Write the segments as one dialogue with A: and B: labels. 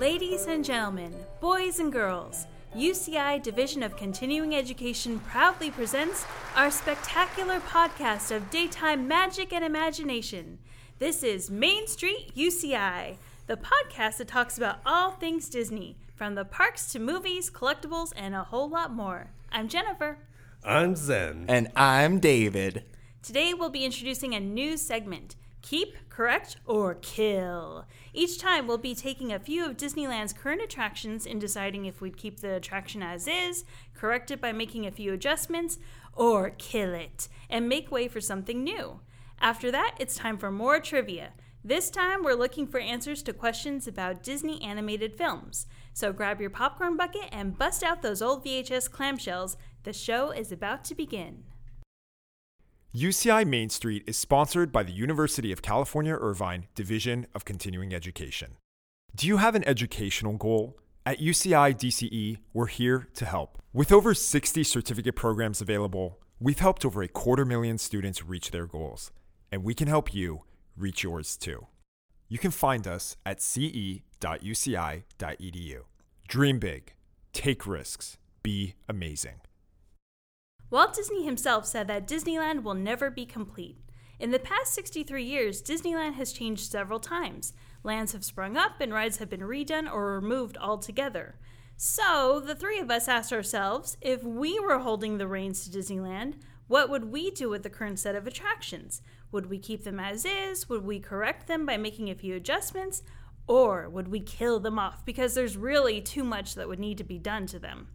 A: Ladies and gentlemen, boys and girls, UCI Division of Continuing Education proudly presents our spectacular podcast of daytime magic and imagination. This is Main Street UCI, the podcast that talks about all things Disney, from the parks to movies, collectibles, and a whole lot more. I'm Jennifer.
B: I'm Zen.
C: And I'm David.
A: Today we'll be introducing a new segment Keep, Correct, or Kill. Each time we'll be taking a few of Disneyland's current attractions and deciding if we'd keep the attraction as is, correct it by making a few adjustments, or kill it and make way for something new. After that, it's time for more trivia. This time, we're looking for answers to questions about Disney animated films. So grab your popcorn bucket and bust out those old VHS clamshells. The show is about to begin.
D: UCI Main Street is sponsored by the University of California Irvine Division of Continuing Education. Do you have an educational goal? At UCI DCE, we're here to help. With over 60 certificate programs available, we've helped over a quarter million students reach their goals, and we can help you reach yours too. You can find us at ce.uci.edu. Dream big, take risks, be amazing.
A: Walt Disney himself said that Disneyland will never be complete. In the past 63 years, Disneyland has changed several times. Lands have sprung up and rides have been redone or removed altogether. So, the three of us asked ourselves if we were holding the reins to Disneyland, what would we do with the current set of attractions? Would we keep them as is? Would we correct them by making a few adjustments? Or would we kill them off because there's really too much that would need to be done to them?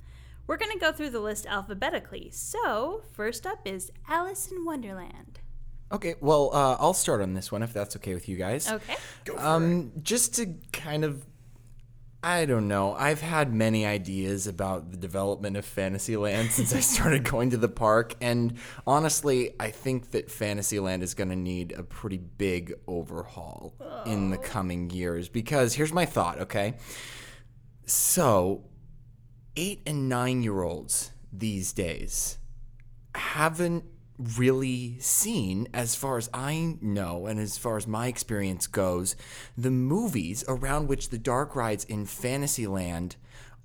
A: We're going to go through the list alphabetically. So, first up is Alice in Wonderland.
C: Okay, well, uh, I'll start on this one if that's okay with you guys.
A: Okay.
C: Um, just to kind of, I don't know. I've had many ideas about the development of Fantasyland since I started going to the park, and honestly, I think that Fantasyland is going to need a pretty big overhaul in the coming years. Because here's my thought. Okay, so eight and nine year olds these days haven't really seen, as far as I know and as far as my experience goes, the movies around which the dark rides in Fantasyland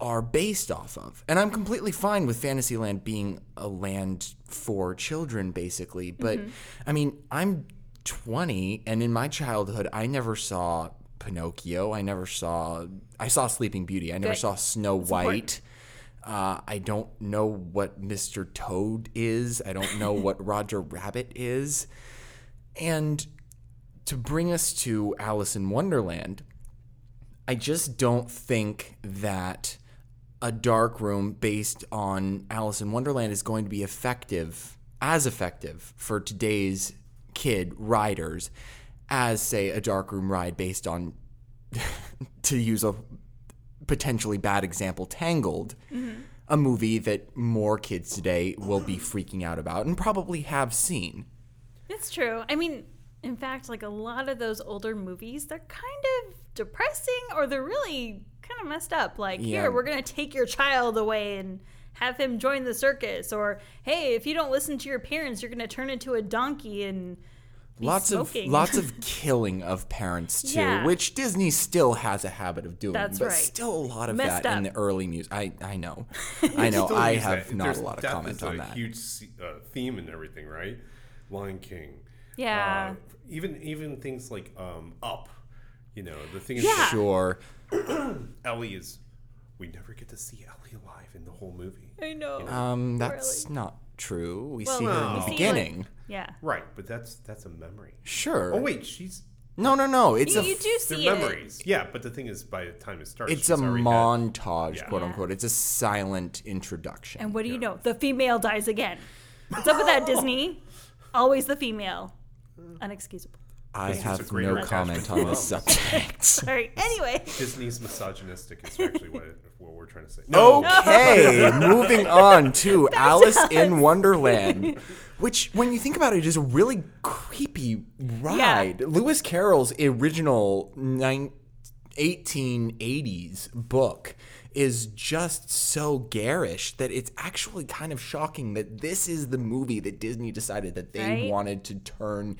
C: are based off of. And I'm completely fine with Fantasyland being a land for children, basically. But mm-hmm. I mean, I'm 20, and in my childhood, I never saw Pinocchio. I never saw, I saw Sleeping Beauty. I never
A: Good.
C: saw Snow. White. Uh, I don't know what Mr. Toad is. I don't know what Roger Rabbit is. And to bring us to Alice in Wonderland, I just don't think that a dark room based on Alice in Wonderland is going to be effective, as effective for today's kid riders as, say, a dark room ride based on, to use a potentially bad example, Tangled, a movie that more kids today will be freaking out about and probably have seen.
A: It's true. I mean, in fact, like a lot of those older movies, they're kind of depressing or they're really kind of messed up. Like,
C: Yeah.
A: here, we're going to take your child away and have him join the circus. Or, hey, if you don't listen to your parents, you're going to turn into a donkey and
C: lots
A: smoking.
C: of lots of killing of parents too,
A: Yeah.
C: which Disney still has a habit of doing.
A: That's
C: but
A: right.
C: still a lot of
A: Messed
C: that in the early music. I I know, I know. I have
B: that.
C: not
B: There's-
C: a lot of comment
B: is
C: on
B: a
C: that.
B: Huge uh, theme and everything, right? Lion King.
A: Yeah.
B: Uh, even even things like um, Up. You know, the thing is,
A: Yeah.
B: that
C: Sure.
B: Ellie is. We never get to see Ellie alive in the whole movie.
A: I know.
C: Um, that's not true. We see her in the
B: We see, like-
C: beginning.
A: Yeah.
B: Right, but that's that's a memory.
C: Sure.
B: Oh wait, she's
C: No, no, no. It's
A: You,
C: a
A: you do
B: they're
A: see it.
B: memories. Yeah, but the thing is, by the time it starts,
C: it's a
B: already had-
C: montage,
B: Yeah.
C: quote
A: Yeah.
C: unquote. It's a silent introduction.
A: And what do you know? The female dies again. What's up with that, Disney? Always the female. Unexcusable.
C: I
B: This
C: have no
B: attachment
C: comment on this subject.
A: Sorry. Anyway.
B: Disney's misogynistic is actually what what we're trying to say.
C: Okay, moving on to Alice in Wonderland, which, when you think about it, is a really creepy ride. Lewis Carroll's original nine, 1880s book is just so garish that it's actually kind of shocking that this is the movie that Disney decided that they
A: Right?
C: wanted to turn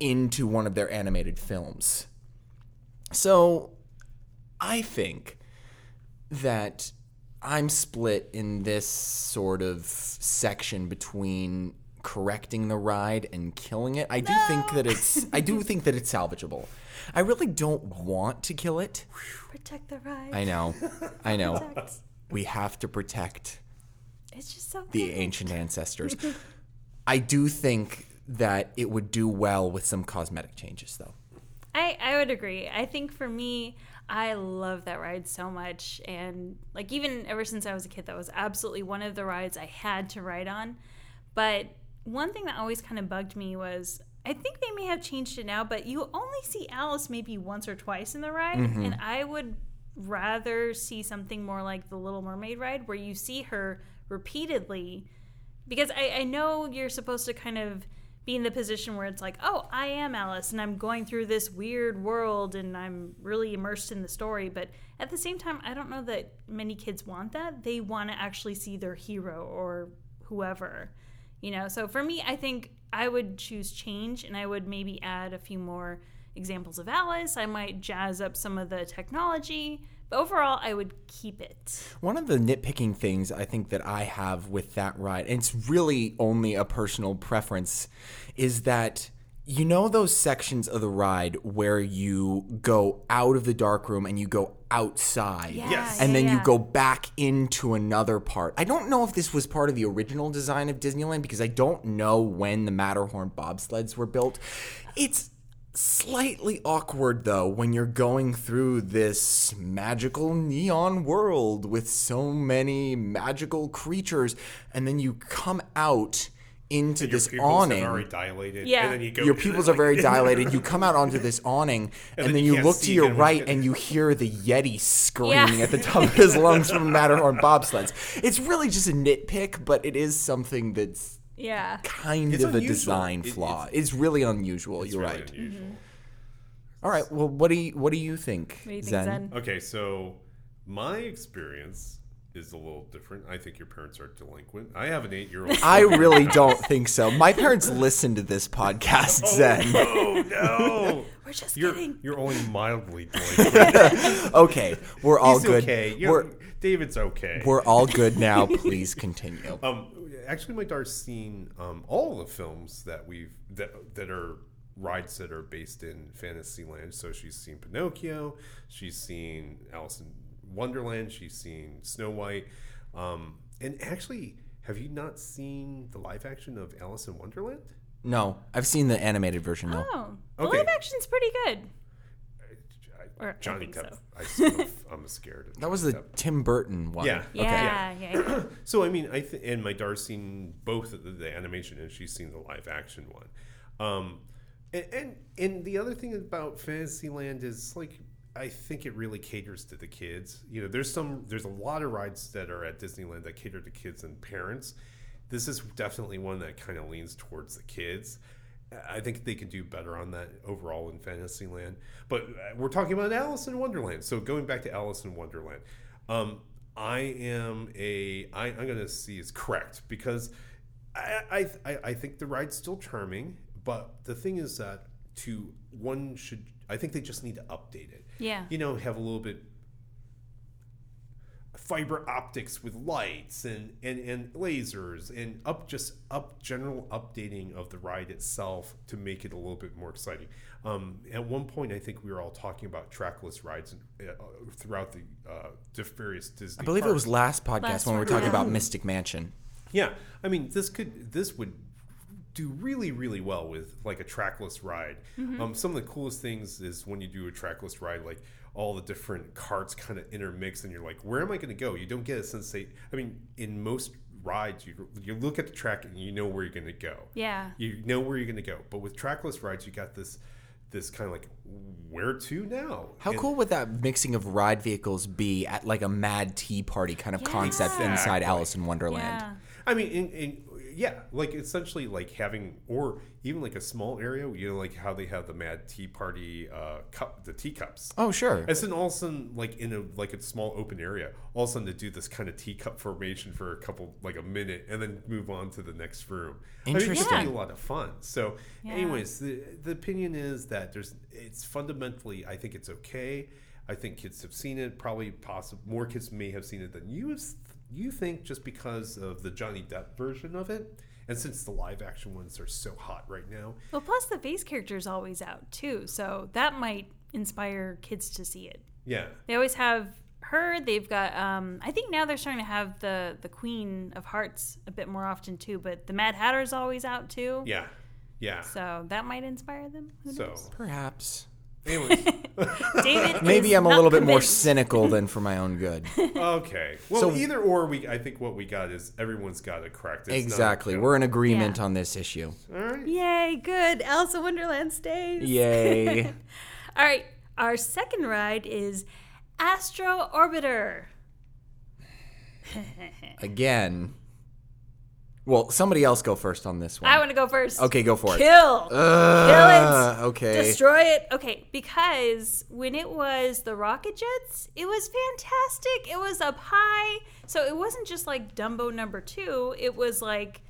C: into one of their animated films. So I think that I'm split in this sort of section between correcting the ride and killing it. I do think that it's I do think that it's salvageable. I really don't want to kill it.
A: Protect the ride.
C: I know. I know.
A: Protect.
C: We have to protect
A: It's just so
C: the ancient ancestors. I do think that it would do well with some cosmetic changes though.
A: I, I would agree. I think for me, I love that ride so much. And like, even ever since I was a kid, that was absolutely one of the rides I had to ride on. But one thing that always kind of bugged me was I think they may have changed it now, but you only see Alice maybe once or twice in the ride. Mm-hmm. And I would rather see something more like the Little Mermaid ride where you see her repeatedly because I, I know you're supposed to kind of be in the position where it's like, oh, I am Alice and I'm going through this weird world and I'm really immersed in the story. But at the same time, I don't know that many kids want that. They want to actually see their hero or whoever, you know? So for me, I think I would choose change and I would maybe add a few more examples of Alice. I might jazz up some of the technology. But overall, I would keep it.
C: One of the nitpicking things I think that I have with that ride, and it's really only a personal preference, is that you know those sections of the ride where you go out of the dark room and you go outside
A: Yeah,
B: Yes.
C: and
A: yeah,
C: then you go back into another part. I don't know if this was part of the original design of Disneyland because I don't know when the Matterhorn bobsleds were built. It's slightly awkward though when you're going through this magical neon world with so many magical creatures and then you come out into
B: Your
C: this awning
B: have already dilated.
A: Yeah.
B: And then you go.
C: your pupils are very dilated. You come out onto this awning, and,
B: then
C: then
B: you
C: you look to your
B: again
C: right, and you hear the Yeti screaming
A: Yeah.
C: at the top of his lungs from Matterhorn bobsleds. It's really just a nitpick, but it is something that's
A: Yeah.
C: kind
B: It's
C: of a
B: unusual.
C: design
B: It-
C: flaw.
B: it's-
C: It's, really unusual.
B: It's
C: You're
B: really
C: right.
B: unusual. Mm-hmm.
C: All right. Well, what do you what do you think,
A: What do you think,
C: Zen?
A: Zen?
B: Okay, so my experience is a little different. I think your parents are delinquent. I have an eight-year-old.
C: I really don't think so. My parents listen to this podcast, Zen.
B: oh no!
A: We're just
B: You're
A: kidding.
B: you're only mildly delinquent.
C: Okay, we're all
B: He's
C: good.
B: okay. You're,
C: We're
B: David's okay.
C: we're all good now. Please continue.
B: Um, actually, my daughter's seen um, all the films that we've that that are rides that are based in Fantasyland. So she's seen Pinocchio, she's seen Alice in Wonderland, she's seen Snow White, um, and actually, have you not seen the live action of Alice in Wonderland?
C: No, I've seen the animated version. No.
A: Oh, the
B: Okay.
A: live action's pretty good.
B: I,
A: Or I
B: Johnny
A: think
B: Depp.
A: so.
B: I still, I'm scared. Of
C: That was
B: Johnny
C: the
B: Depp.
C: Tim Burton one.
B: Yeah.
C: Okay.
A: Yeah, yeah, yeah.
B: So I mean, I th- and my daughter's seen both of the, the animation and she's seen the live action one. Um, and, and and the other thing about Fantasyland is like I think it really caters to the kids. You know, there's some there's a lot of rides that are at Disneyland that cater to kids and parents. This is definitely one that kind of leans towards the kids. I think they can do better on that overall in Fantasyland. But uh, we're talking about Alice in Wonderland. So going back to Alice in Wonderland, um, I am a I, I'm going to see is correct because I, I I I think the ride's still charming. But the thing is that to one should I think they just need to update it.
A: Yeah.
B: You know, have a little bit fiber optics with lights and, and, and lasers and up just up general updating of the ride itself to make it a little bit more exciting. Um, at one point, I think we were all talking about trackless rides uh, throughout the uh, various Disney.
C: I believe it was last podcast
A: Last
C: when we were talking
A: yeah.
C: about Mystic Mansion.
B: Yeah, I mean, this could this would do really really well with like a trackless ride. Um, some of the coolest things is when you do a trackless ride, like all the different carts kind of intermix, and you're like, where am I going to go? You don't get a sensation. I mean, in most rides, you you look at the track and you know where you're going to go.
A: Yeah.
B: You know where you're going to go. But with trackless rides, you got this this kind of like where to now?
C: How
B: And-
C: cool would that mixing of ride vehicles be at like a mad tea party kind of concept inside Alice in Wonderland?
A: Yeah.
B: I mean, in, in, yeah, like essentially like having, or even like a small area, you know, like how they have the Mad Tea Party uh, cup, the teacups.
C: Oh, sure.
B: And an all of a sudden, like in a like a small open area, all of a sudden to do this kind of teacup formation for a couple, like a minute, and then move on to the next room. I mean, it's gonna be a lot of fun. So,
A: Yeah.
B: anyways, the the opinion is that there's it's fundamentally, I think it's okay. I think kids have seen it. Probably, possible more kids may have seen it than you you think, just because of the Johnny Depp version of it. And since the live action ones are so hot right now,
A: Well, plus the face character is always out too, so that might inspire kids to see it.
B: yeah,
A: They always have her. They've got. Um, I think now they're starting to have the the Queen of Hearts a bit more often too. But the Mad Hatter's always out too.
B: yeah, yeah.
A: So that might inspire them. Who
B: So,
A: knows?
C: Perhaps.
B: Anyways,
A: David,
C: Maybe I'm a little bit more
A: convinced.
C: cynical than for my own good.
B: okay. Well,
C: So-
B: either or, we I think what we got is everyone's got it correct. It's not,
C: exactly. We're in agreement
A: Yeah.
C: on this issue.
B: all right.
A: Yay! Good. Alice in Wonderland stays.
C: Yay.
A: All right. Our second ride is Astro Orbiter.
C: Again. Well, somebody else go first on this one.
A: I want to go first.
C: Okay, go for it.
A: Kill.
C: Uh,
A: Kill it.
C: Okay.
A: Destroy it. Okay, because when it was the rocket jets, it was fantastic. It was up high. So it wasn't just like Dumbo number two. It was like,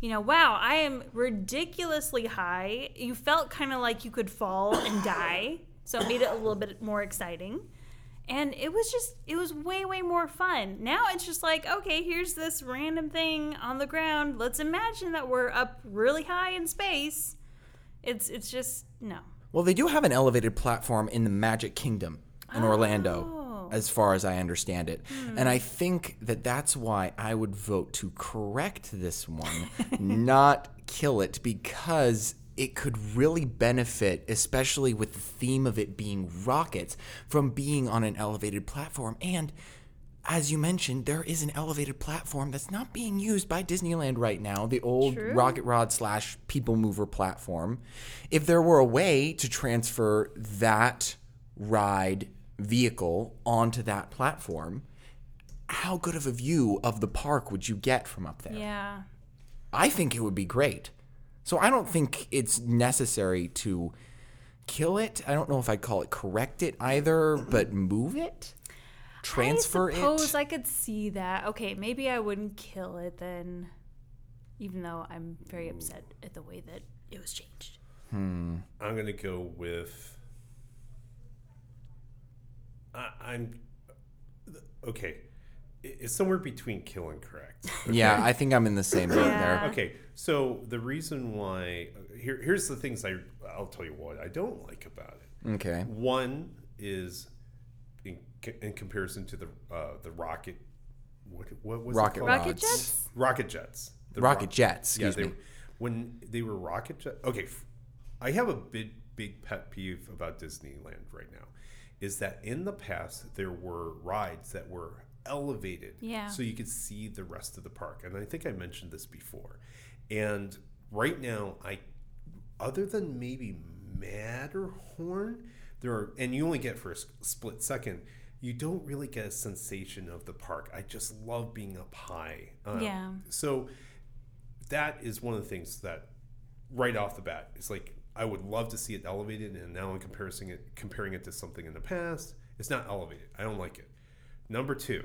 A: you know, wow, I am ridiculously high. You felt kind of like you could fall and die. So it made it a little bit more exciting. And it was just, it was way, way more fun. Now it's just like, okay, here's this random thing on the ground. Let's imagine that we're up really high in space. It's, it's just, no.
C: Well, they do have an elevated platform in the Magic Kingdom in Orlando,
A: Oh.
C: as far as I understand it. Hmm. And I think that that's why I would vote to correct this one, not kill it, because it could really benefit, especially with the theme of it being rockets, from being on an elevated platform. And as you mentioned, there is an elevated platform that's not being used by Disneyland right now, the old
A: True.
C: Rocket Rod slash People Mover platform. If there were a way to transfer that ride vehicle onto that platform, how good of a view of the park would you get from up there?
A: Yeah.
C: I think it would be great. So I don't think it's necessary to kill it. I don't know if I'd call it correct it either, but move it, transfer it.
A: I suppose
C: it.
A: I could see that. Okay, maybe I wouldn't kill it then, even though I'm very upset at the way that it was changed. Hmm.
B: I'm gonna go with. I, I'm okay. It- It's somewhere between kill and correct.
C: yeah, I think I'm in the same boat
A: Yeah.
C: there.
B: Okay, so the reason why here here's the things I I'll tell you what I don't like about it.
C: Okay.
B: One is in, in comparison to the uh, the rocket. What, what was it
C: Rocket
B: called?
A: Rocket jets?
B: Rocket jets. The
C: Rocket jets,
B: Yeah,
C: excuse
B: they,
C: me.
B: when they were rocket jet. Okay, f- I have a big big pet peeve about Disneyland right now, is that in the past there were rides that were elevated,
A: Yeah.
B: so you could see the rest of the park, and I think I mentioned this before. And right now, I, other than maybe Matterhorn, there are, and you only get for a split second. You don't really get a sensation of the park. I just love being up high. Um,
A: Yeah.
B: So that is one of the things that right off the bat it's like I would love to see it elevated and now in comparison it comparing it to something in the past it's not elevated I don't like it number two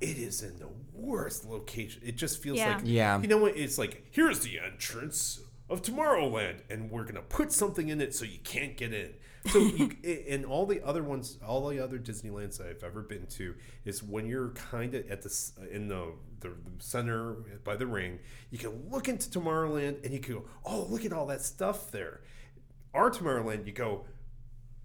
B: it is in the worst location it just feels
A: Yeah.
B: like
C: Yeah.
B: you know what it's like here's the entrance of Tomorrowland and we're gonna put something in it so you can't get in so you, and all the other ones all the other Disneylands I've ever been to is when you're kind of at the in the, the the center by the ring you can look into Tomorrowland and you can go oh look at all that stuff there our Tomorrowland you go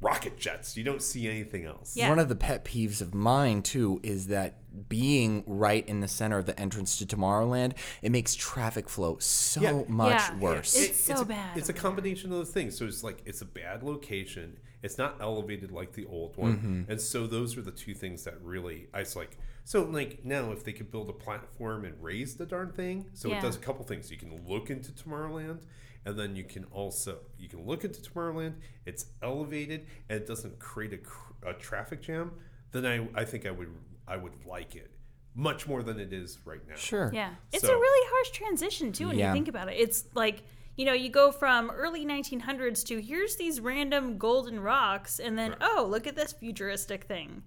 B: rocket jets you don't see anything else
A: Yeah.
C: One of the pet peeves of mine too is that being right in the center of the entrance to Tomorrowland, it makes traffic flow so
B: Yeah.
C: much
A: Yeah.
C: worse.
A: It's so
B: a,
A: bad
B: It's a combination of those things. So it's like it's a bad location. It's not elevated like the old one,
C: Mm-hmm.
B: and so those are the two things that really I was like. So like now, if they could build a platform and raise the darn thing, so
A: Yeah.
B: it does a couple things. You can look into Tomorrowland, and then you can also you can look into Tomorrowland. It's elevated and it doesn't create a, a traffic jam. Then I I think I would I would like it much more than it is right now.
C: sure.
A: Yeah. It's a really harsh transition, too, when
C: Yeah.
A: you think about it. It's like, you know, you go from early 1900s to here's these random golden rocks, and then, oh, look at this futuristic thing.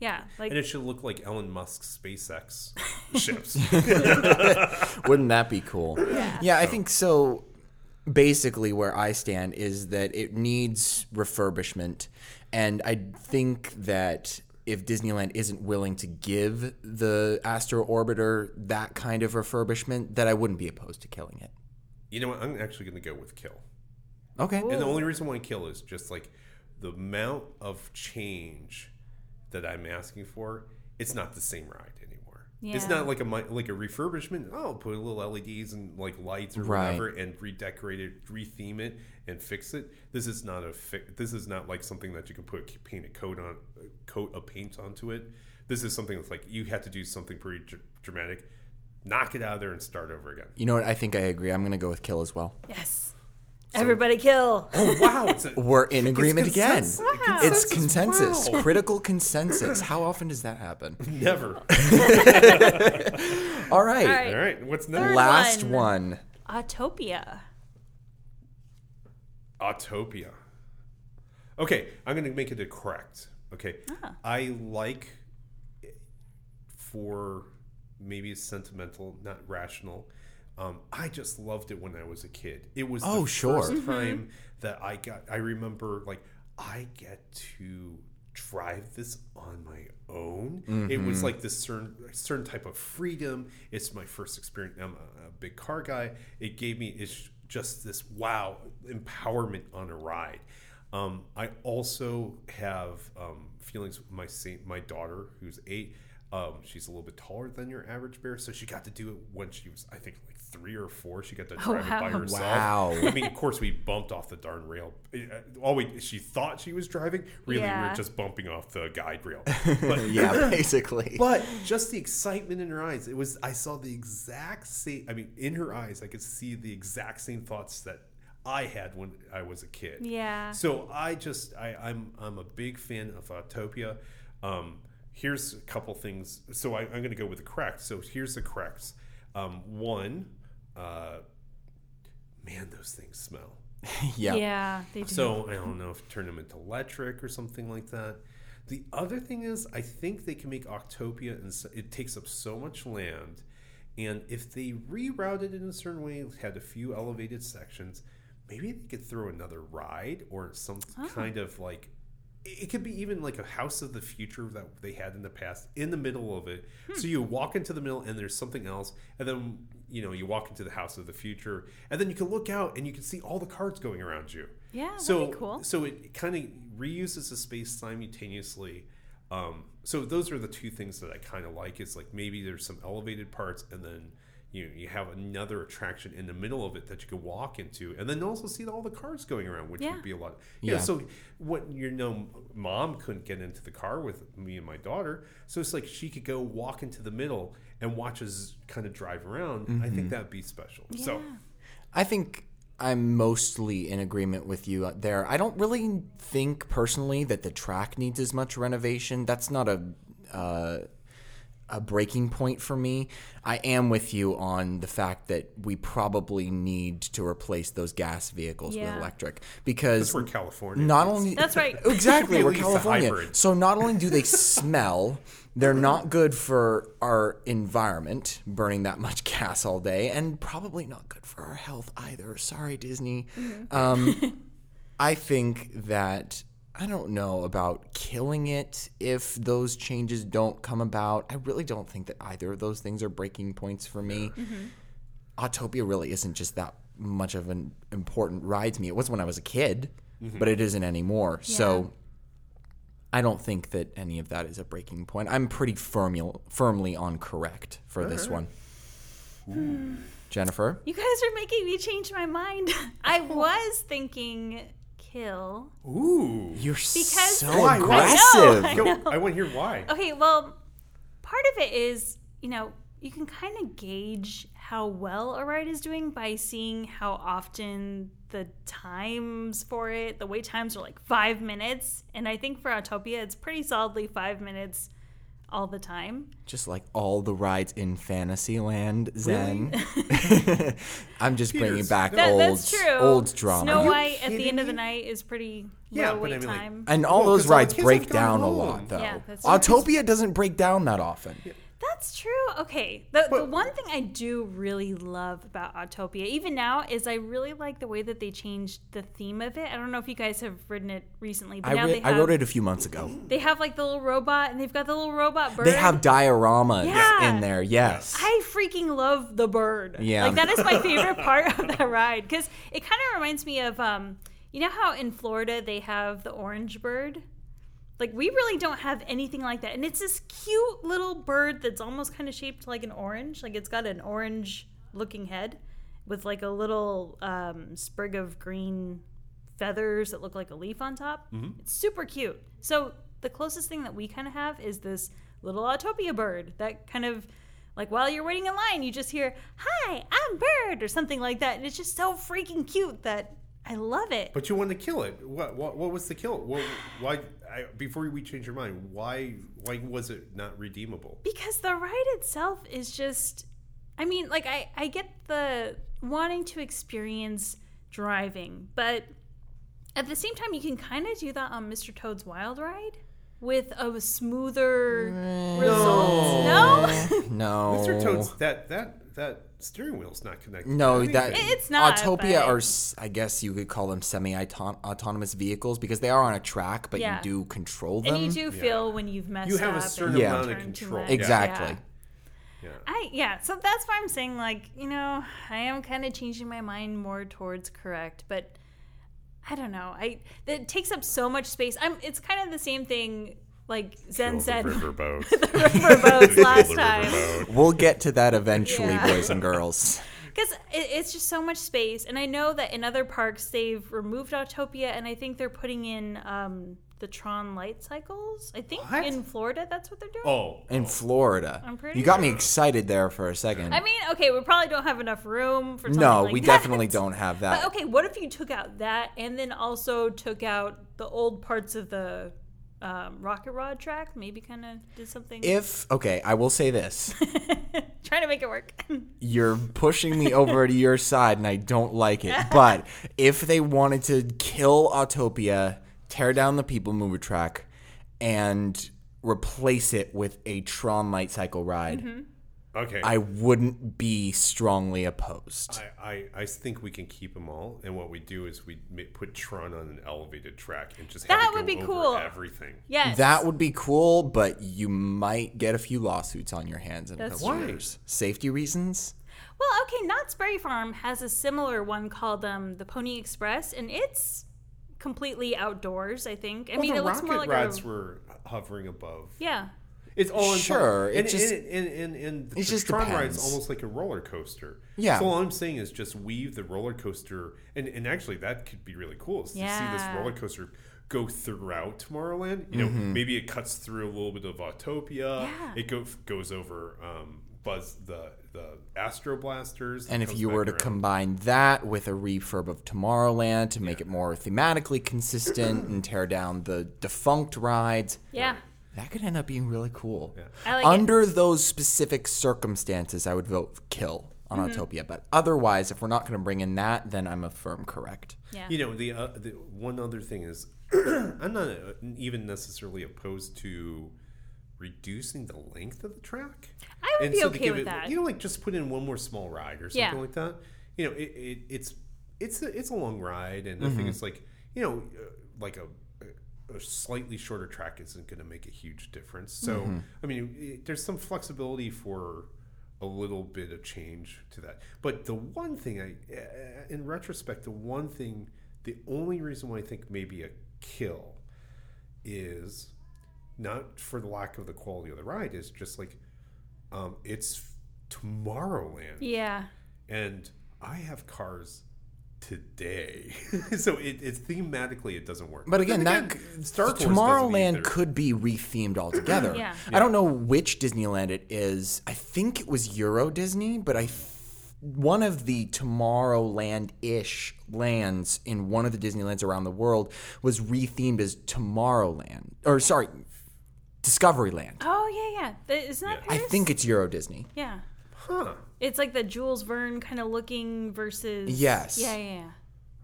A: Yeah. Like,
B: And it should look like Elon Musk's SpaceX ships.
C: Wouldn't that be cool? Yeah, I think so. Basically where I stand is that it needs refurbishment, and I think that if Disneyland isn't willing to give the Astro Orbiter that kind of refurbishment, that I wouldn't be opposed to killing it.
B: You know what? I'm actually going to go with kill.
C: Okay.
B: And the only reason why I kill is just like the amount of change that I'm asking for. It's not the same ride anymore. It's not like a mi- like a refurbishment. Oh, put a little LEDs and like lights or
C: Right.
B: whatever, and redecorate it, retheme it, and fix it. This is not a fi- This is not like something that you can put paint a coat on, coat of paint onto it. This is something that's like you have to do something pretty dr- dramatic, knock it out of there, and start over again.
C: You know what? I think I agree. I'm going to go with kill as well.
A: Yes. Everybody kill.
B: Oh wow! It's a,
C: We're in agreement again.
A: Wow.
C: It's consensus,
B: Wow.
C: critical consensus. How often does that happen?
B: never.
C: All right.
A: All right.
B: All right, what's next?
A: Third
C: Last
A: one.
C: one.
A: Autopia.
B: Autopia. Okay, I'm going to make it a correct. Okay,
A: Ah.
B: I like for maybe it's sentimental, not rational. Um, I just loved it when I was a kid. It was
C: Oh,
B: the
C: sure.
B: first
A: Mm-hmm.
B: time that I got. I remember like I get to drive this on my own. It was like this certain certain type of freedom. It's my first experience. I'm a, a big car guy. It gave me it's just this wow empowerment on a ride. Um, I also have um, feelings. with My sa- my daughter, who's eight, um, she's a little bit taller than your average bear, so she got to do it when she was, I think, like three or four. She got to drive it by herself.
C: Wow.
B: I mean, of course, we bumped off the darn rail. Uh, All we she thought she was driving. Really, we
A: Yeah.
B: were just bumping off the guide rail. But
C: Yeah, basically.
B: but just the excitement in her eyes. It was I saw the exact same I mean in her eyes I could see the exact same thoughts that I had when I was a kid.
A: Yeah.
B: So I just I, I'm I'm a big fan of Autopia. Um, here's a couple things. So I, I'm going to go with the correct. So here's the corrects. Um, one, uh, man, those things smell.
C: yeah.
A: Yeah, they do.
B: So I don't know if turn them into electric or something like that. The other thing is, I think they can make Autopia, and so- it takes up so much land. And if they rerouted it in a certain way, had a few elevated sections, maybe they could throw another ride or some kind of like. It could be even like a house of the future that they had in the past in the middle of it. So you walk into the middle and there's something else, and then you know you walk into the house of the future, and then you can look out and you can see all the cards going around you.
A: Yeah,
B: so
A: cool.
B: so it kind of reuses the space simultaneously. Um, so those are the two things that I kind of like. Is like maybe there's some elevated parts, and then you you have another attraction in the middle of it that you could walk into, and then also see all the cars going around, which
A: Yeah.
B: would be a lot. Yeah.
C: Yeah.
B: So what you know, mom couldn't get into the car with me and my daughter, so it's like she could go walk into the middle and watch us kind of drive around. I think that'd be special. So.
C: I think I'm mostly in agreement with you there. I don't really think personally that the track needs as much renovation. That's not a uh, a breaking point for me. I am with you on the fact that we probably need to replace those gas vehicles
A: Yeah.
C: with electric because
B: That's where California.
C: not
B: is.
C: only
A: That's right.
C: exactly
B: At
C: we're California. So not only do they smell, they're not good for our environment, burning that much gas all day, and probably not good for our health either. Sorry, Disney. Um, I think that I don't know about killing it if those changes don't come about. I really don't think that either of those things are breaking points for me. Mm-hmm. Autopia really isn't just that much of an important ride to me. It was when I was a kid, mm-hmm. but it isn't anymore. So I don't think that any of that is a breaking point. I'm pretty firmly firmly on correct for this uh-huh. one. Hmm. Jennifer,
A: You guys are making me change my mind. I oh. was thinking kill.
B: Ooh.
C: you're
A: Because-
C: so
B: Why? Why?
C: aggressive.
A: I
B: Go,
A: know.
B: I want to hear why.
A: Okay, well, part of it is, you know, you can kind of gauge how well a ride is doing by seeing how often the times for it, the wait times are like five minutes. And I think for Autopia, it's pretty solidly five minutes all the time.
C: Just like all the rides in Fantasyland, Zen. I'm just bringing back
A: That,
C: old,
A: that's true.
C: old drama.
A: Snow
B: you
A: White at the
B: kidding
A: end of the night is pretty
B: Yeah,
A: low
B: but
A: wait
B: I mean, like-
A: time.
C: And all
B: Well,
C: those
B: 'cause all the
C: rides break
B: have gone
C: down a lot, though.
A: Yeah.
C: Autopia doesn't break down that often.
A: That's true. Okay. The, the one thing I do really love about Autopia, even now, is I really like the way that they changed the theme of it. I don't know if you guys have written it recently, but
C: I,
A: now
C: re-
A: they have,
C: I wrote it a few months ago.
A: They have like the little robot, and they've got the little robot bird.
C: They have dioramas
A: Yeah.
C: in there. Yes.
A: I freaking love the bird.
C: Yeah.
A: Like that is my favorite part of that ride because it kind of reminds me of um, you know how in Florida they have the orange bird. Like we really don't have anything like that, and it's this cute little bird that's almost kind of shaped like an orange. Like it's got an orange looking head with like a little um, sprig of green feathers that look like a leaf on top. It's super cute. So the closest thing that we kind of have is this little Autopia bird that kind of like while you're waiting in line, you just hear "Hi, I'm Bird" or something like that, and it's just so freaking cute that I love it.
B: But you wanted to kill it. What? What, what was the kill? What, why? I, before we change your mind, why? Why was it not redeemable?
A: because the ride itself is just i mean like i i get the wanting to experience driving but at the same time you can kind of do that on mr toad's wild ride with a smoother result no
C: no.
B: Mr. Toad's that that that steering wheel's not connected.
C: No,
B: to
C: that.
A: It's not,
C: Autopia
A: but-
C: are, s- I guess you could call them semi-autonomous vehicles because they are on a track, but
A: Yeah.
C: you do control them.
A: and you do feel when you've messed up.
B: You have a certain
A: and
C: amount
B: of control.
C: exactly.
A: Yeah. I yeah, so that's why I'm saying like, you know, I am kind of changing my mind more towards correct, but I don't know. I it takes up so much space. I'm it's kind of the same thing like Zen said
B: the riverboat.
A: the riverboats last time.
C: We'll get to that eventually,
A: Yeah.
C: boys and girls.
A: Because it, it's just so much space. And I know that in other parks they've removed Autopia and I think they're putting in um, the Tron light cycles. I think
B: What?
A: in Florida that's what they're doing.
B: Oh,
C: In Florida,
A: I'm pretty
C: you got me excited there for a second.
A: I mean, okay, we probably don't have enough room for something
C: no,
A: like
C: we
A: that.
C: definitely don't have that.
A: But okay, what if you took out that and then also took out the old parts of the um, rocket rod track? Maybe kind of did something.
C: If okay, I will say this:
A: Trying to make it work.
C: you're pushing me over to your side, and I don't like it. But if they wanted to kill Autopia, tear down the People Mover track, and replace it with a Tron light cycle ride,
B: okay.
C: I wouldn't be strongly opposed.
B: I, I, I think we can keep them all, and what we do is we put Tron on an elevated track and just have
A: That
B: it
A: would
B: go
A: be
B: over
A: cool.
B: Everything.
A: yes.
C: That would be cool, but you might get a few lawsuits on your hands in a couple
B: true.
C: years. Safety reasons?
A: Well, okay, Knott's Berry Farm has a similar one called um, the Pony Express, and it's completely outdoors. I think. I
B: Well,
A: mean,
B: the
A: it looks
B: rocket
A: more like
B: rods
A: a
B: were hovering above.
A: yeah.
B: It's all on
C: Sure,
B: top.
C: it
B: and,
C: just-
B: and, and, and, and
C: it
B: the
C: just
B: Tron
C: depends.
B: ride's almost like a roller coaster.
C: Yeah.
B: So all I'm saying is just weave the roller coaster, and, and actually that could be really cool. Is to see this roller coaster go throughout Tomorrowland. You know,
C: Mm-hmm.
B: maybe it cuts through a little bit of Autopia.
A: Yeah.
B: It go, goes over um, Buzz the the Astro Blasters.
C: And if you were to
B: around.
C: combine that with a refurb of Tomorrowland to make it more thematically consistent and tear down the defunct rides,
A: Yeah.
C: That could end up being really cool.
A: I like it.
C: Under those specific circumstances, I would vote kill on
A: Mm-hmm.
C: Autopia. But otherwise, if we're not going to bring in that, then I'm a firm correct.
A: Yeah.
B: You know, the, uh, the one other thing is, I'm not uh, even necessarily opposed to reducing the length of the track.
A: I would be
B: to
A: okay
B: give
A: with
B: it-
A: that.
B: You know, like just put in one more small ride or something
A: Yeah.
B: like that. You know, it, it, it's it's a, it's a long ride, and
C: Mm-hmm.
B: I think it's like you know, uh, like a a slightly shorter track isn't going to make a huge difference. So,
C: Mm-hmm.
B: I mean, it, there's some flexibility for a little bit of change to that. But the one thing I, uh, in retrospect, the one thing, the only reason why I think maybe a kill is not for the lack of the quality of the ride, is just like um, it's Tomorrowland,
A: Yeah.
B: and I have cars today, so it, it's thematically it doesn't work.
C: But again,
B: then
C: that
B: Star Tours.
C: Tomorrowland could be rethemed altogether.
A: Yeah.
C: I don't know which Disneyland it is. I think it was Euro Disney, but I th- one of the Tomorrowland-ish lands in one of the Disneylands around the world was rethemed as Tomorrowland, or sorry, Discoveryland.
A: Oh yeah, yeah. Isn't that
B: Yeah.
C: I think it's Euro Disney.
A: Yeah.
B: Huh.
A: It's like the Jules Verne kind of looking versus.
C: Yes.
A: Yeah, yeah, yeah.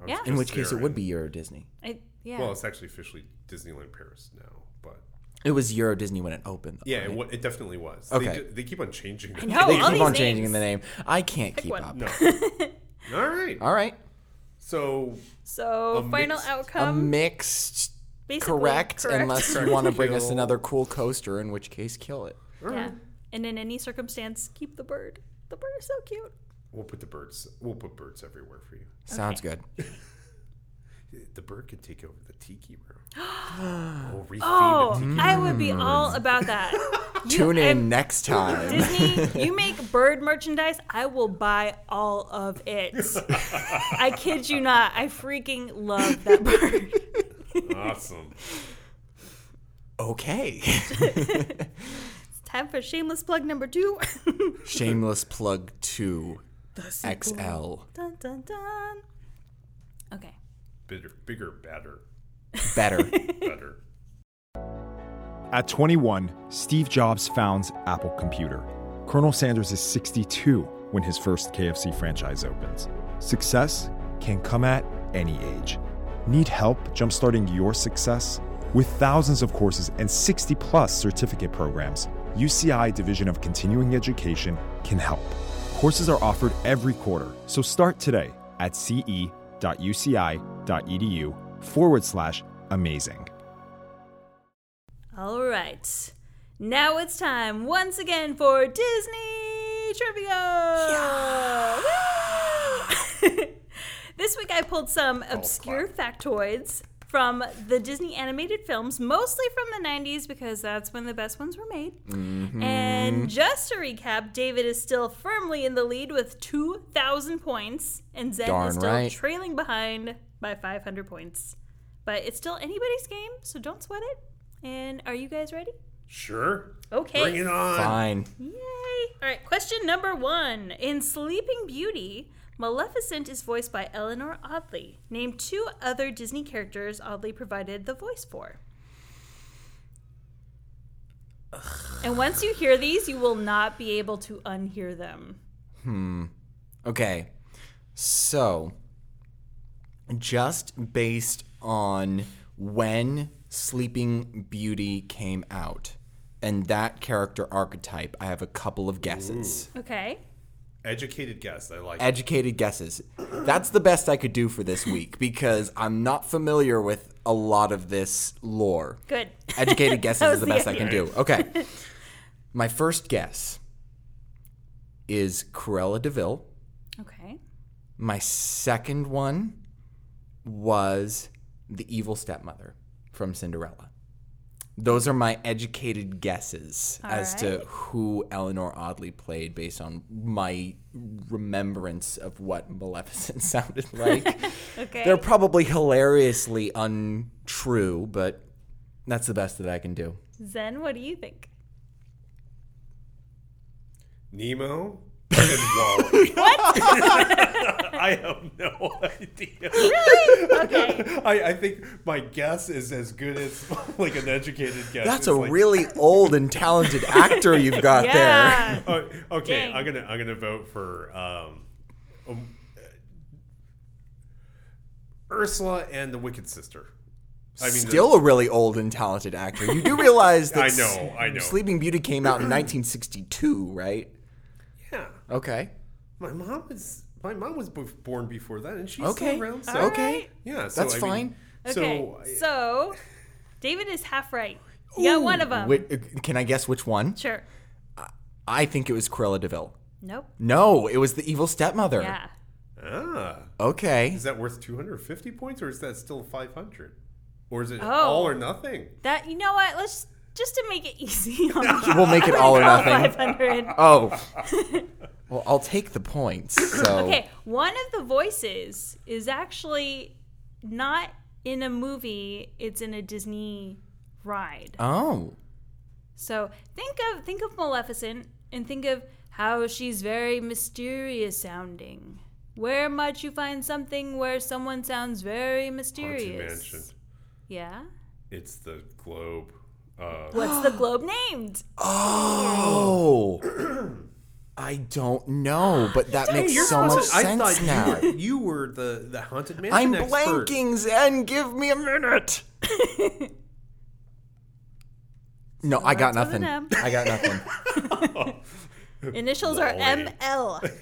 B: I was
A: Yeah.
C: In
B: just
C: which case, it would be Euro Disney.
A: I, yeah.
B: Well, it's actually officially Disneyland Paris now, but
C: It was Euro Disney when it opened. Though,
B: Yeah,
C: right?
B: it, wa- it definitely was.
C: Okay.
B: They, ju- they keep on changing.
A: I know.
C: they
A: all
C: keep on changing
A: names.
C: the name. I can't keep
A: one.
C: up.
B: No. All right.
C: All right,
B: So
A: So
B: A
A: final
B: mixed-
C: a
A: outcome.
C: mixed.
A: basically
C: Correct,
A: correct.
C: unless you want to bring us
B: Kill.
C: another cool coaster, in which case, kill it.
A: yeah. And in any circumstance, keep the bird. The bird is so cute.
B: we'll put the birds. We'll put birds everywhere for you.
C: Sounds
A: Okay.
C: good.
B: The bird can take over the tiki room. oh, refeed
A: Oh,
B: the tiki.
A: I would be all hmm. about that. You-
C: Tune in
A: I'm-
C: next time.
A: Disney, you make bird merchandise, I will buy all of it. I kid you not. I freaking love that bird.
B: Awesome.
C: Okay.
A: Time for shameless plug number two.
C: Shameless plug two.
A: The.
C: XL.
A: Dun, dun, dun. Okay.
B: Bigger, bigger, better,
C: Better.
B: better.
D: At 21, Steve Jobs founds Apple Computer. Colonel Sanders is 62 when his first KFC franchise opens. Success can come at any age. Need help jumpstarting your success? With thousands of courses and 60 plus certificate programs, UCI Division of Continuing Education can help. Courses are offered every quarter, so start today at ce.uci.edu forward slash amazing.
A: All right. Now it's time once again for Disney trivia. Woo! this week I pulled some oh, obscure factoids from the Disney animated films, mostly from the 90s because that's when the best ones were made. Mm-hmm. And just to recap, David is still firmly in the lead with 2,000 points, and Zen
C: Darn
A: is still
C: right.
A: trailing behind by 500 points. But it's still anybody's game, so don't sweat it. And are you guys ready?
B: Sure.
A: Okay.
B: Bring it on.
C: Fine.
A: Yay! All right, question number one. In Sleeping Beauty, Maleficent is voiced by Eleanor Audley. Name two other Disney characters Audley provided the voice for. And once you hear these, you will not be able to unhear them. Hmm.
C: Okay. So, just based on when Sleeping Beauty came out and that character archetype, I have a couple of guesses.
A: Okay.
B: Educated guess. I like. it.
C: Educated guesses. That's the best I could do for this week because I'm not familiar with a lot of this lore.
A: Good.
C: Educated guesses is the best
A: the
C: I can do. Okay. My first guess is Cruella de Vil.
A: Okay.
C: My second one was the evil stepmother from Cinderella. Those are my educated guesses as to who Eleanor Audley played based on my remembrance of what Maleficent sounded like.
A: Okay.
C: They're probably hilariously untrue, but that's the best that I can do.
A: Zen, what do you think?
B: Nemo and WALL-E. what? I have no idea. Really?
A: Okay.
B: I, I think my guess is as good as like an educated guess.
C: That's
B: It's
C: a
B: like-
C: really old and talented actor you've got there.
A: Yeah.
B: Oh, okay,
A: Dang.
B: I'm gonna I'm gonna vote for um, um, Ursula and the Wicked Sister. I mean,
C: Still a really old and talented actor. You do realize that
B: I know, I know.
C: Sleeping Beauty came out in 1962, right?
B: Yeah.
C: Okay.
B: My mom was my mom was bef- born before that, and she's
C: Okay.
B: still around. So
C: okay.
B: yeah, so,
C: That's
B: I mean,
C: fine.
A: Okay.
B: So,
A: So, David is half right. You got one of them.
C: Wait, uh, can I guess which one?
A: Sure.
C: I think it was Cruella de Vil.
A: Nope.
C: No, it was the evil stepmother.
A: Yeah.
B: ah,
C: Okay.
B: is that worth 250 points, or is that still 500, or is it
A: Oh.
B: all or nothing?
A: That you know what? Let's just to make it easy. on
C: We'll make it all or nothing.
A: Five hundred.
C: Oh. well, I'll take the points. So
A: Okay, one of the voices is actually not in a movie; it's in a Disney ride.
C: Oh.
A: So think of think of Maleficent and think of how she's very mysterious sounding. Where might you find something where someone sounds very mysterious?
B: Haunted
A: mysterious?
B: Mansion.
A: Yeah.
B: It's the globe. Uh,
A: What's the globe named?
C: Oh. I don't know, but that makes so much
B: supposed to- I
C: sense
B: thought you
C: now.
B: were- You were the the haunted mansion.
C: I'm
B: expert.
C: blanking, Zen. Give me a minute. No, I got
A: Starts with
C: nothing. I got nothing.
A: Initials are
B: Wally.
A: ML.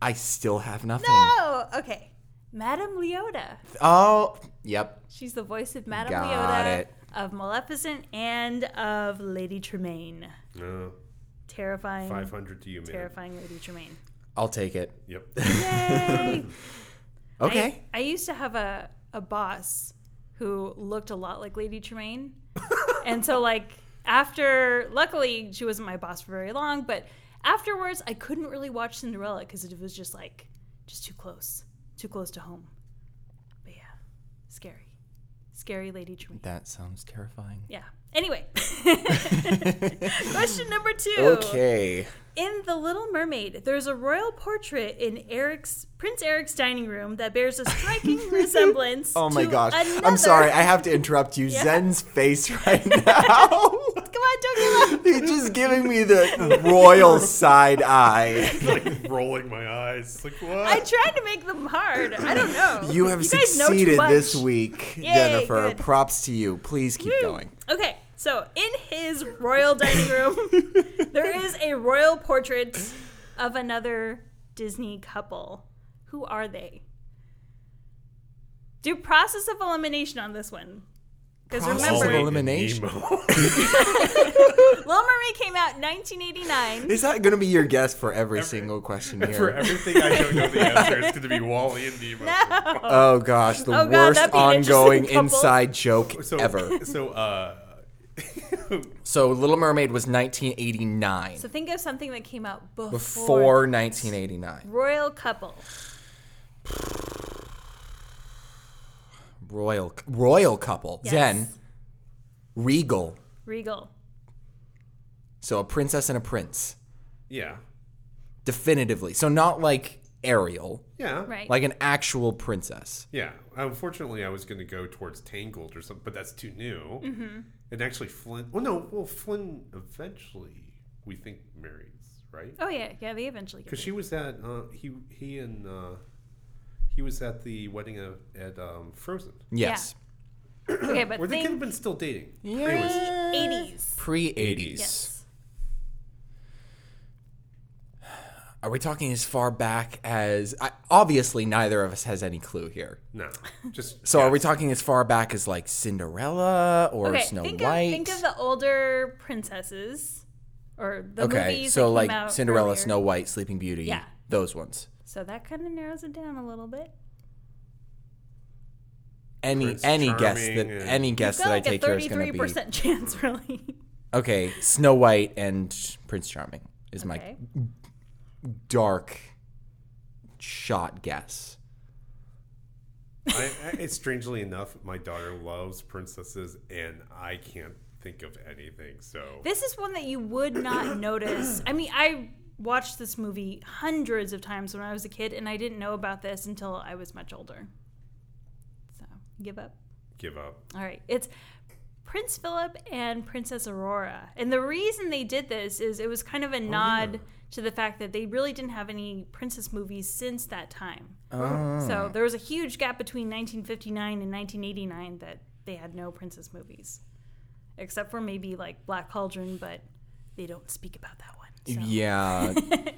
C: I still have nothing.
A: No. Okay. Madame Leota.
C: Oh, yep.
A: She's the voice of Madame
C: Got
A: Leota,
C: it.
A: of Maleficent, and of Lady Tremaine.
B: No,
A: Terrifying.
B: five hundred to you, man.
A: Terrifying Lady Tremaine.
C: I'll take it.
B: Yep.
A: Yay!
C: Okay.
A: I, I used to have a, a boss who looked a lot like Lady Tremaine. and so, like, after, luckily, she wasn't my boss for very long, but afterwards, I couldn't really watch Cinderella because it was just like, just too close, too close to home. But yeah, scary. Scary Lady Tremaine.
C: that sounds terrifying.
A: Yeah. Anyway, question mm. number two.
C: Okay.
A: In The Little Mermaid, there's a royal portrait in Eric's Prince Eric's dining room that bears a striking resemblance.
C: Oh my
A: to
C: gosh.
A: Another...
C: I'm sorry. I have to interrupt you.
A: Yeah.
C: Zen's face right now.
A: Come on, don't give up.
C: He's just giving me the royal side eye.
B: like rolling my eyes. Like what?
A: I tried to make them hard. I don't know.
C: You have
A: guys know too
C: succeeded this week,
A: Yay,
C: Jennifer.
A: good.
C: Props to you. Please keep
A: Woo.
C: going.
A: Okay, so in his royal dining room, there is a royal portrait of another Disney couple. Who are they? Do process of elimination on this one. Because remember,
C: of elimination.
B: Nemo.
A: Little Mermaid came out in 1989.
C: Is that going to be your guess for every single question here?
B: For
C: here?
B: everything I don't know the answer, it's going to be WALL-E and Nemo.
C: Oh gosh, the
A: Oh, God,
C: worst
A: that'd be an interesting
C: ongoing inside joke
B: So,
C: ever.
B: So, uh,
C: So Little Mermaid was 1989.
A: So think of something that came out before.
C: before 1989.
A: Royal couple.
C: Royal royal couple.
A: Yes.
C: Zen. Regal.
A: Regal.
C: So a princess and a prince.
B: yeah,
C: Definitively. So not like Ariel,
B: yeah,
A: Right.
C: like an actual princess.
B: yeah. Unfortunately, I was going to go towards Tangled or something, but that's too new.
A: Mm-hmm.
B: And actually, Flynn. Well, no. Well, Flynn eventually we think marries, right?
A: oh yeah, yeah. They eventually
B: Because she was at uh, he he and uh, he was at the wedding of, at um, Frozen,
C: Yes.
A: Okay, but
B: where they could have been still dating.
C: Yeah.
B: Anyways,
A: 80s.
C: Pre 80s.
A: Yes.
C: Are we talking as far back as I, obviously neither of us has any clue here.
B: no, just
C: So are we talking as far back as like Cinderella or
A: Okay,
C: Snow
A: think
C: White?
A: of think of the older princesses, or the
C: okay,
A: movies
C: so
A: that
C: like
A: came out
C: Cinderella,
A: earlier.
C: Snow White, Sleeping Beauty,
A: Yeah.
C: those ones.
A: So that kind of narrows it down a little bit.
C: Any
B: Prince
C: any guess that any guess that
A: got
C: I
A: like a
C: take here is going to be a
A: percent chance, really.
C: okay. Snow White and Prince Charming is my
A: Okay.
C: Dark shot guess.
B: I, I, it's strangely enough, my daughter loves princesses, and I can't think of anything. So
A: This is one that you would not notice. I mean, I watched this movie hundreds of times when I was a kid, and I didn't know about this until I was much older. So, give up.
B: give up.
A: All right. It's Prince Philip and Princess Aurora. And the reason they did this is it was kind of a oh, nod to the fact that they really didn't have any princess movies since that time. Oh. So there was a huge gap between 1959 and 1989 that they had no princess movies. Except for maybe like Black Cauldron, but they don't speak about that one. So.
C: Yeah,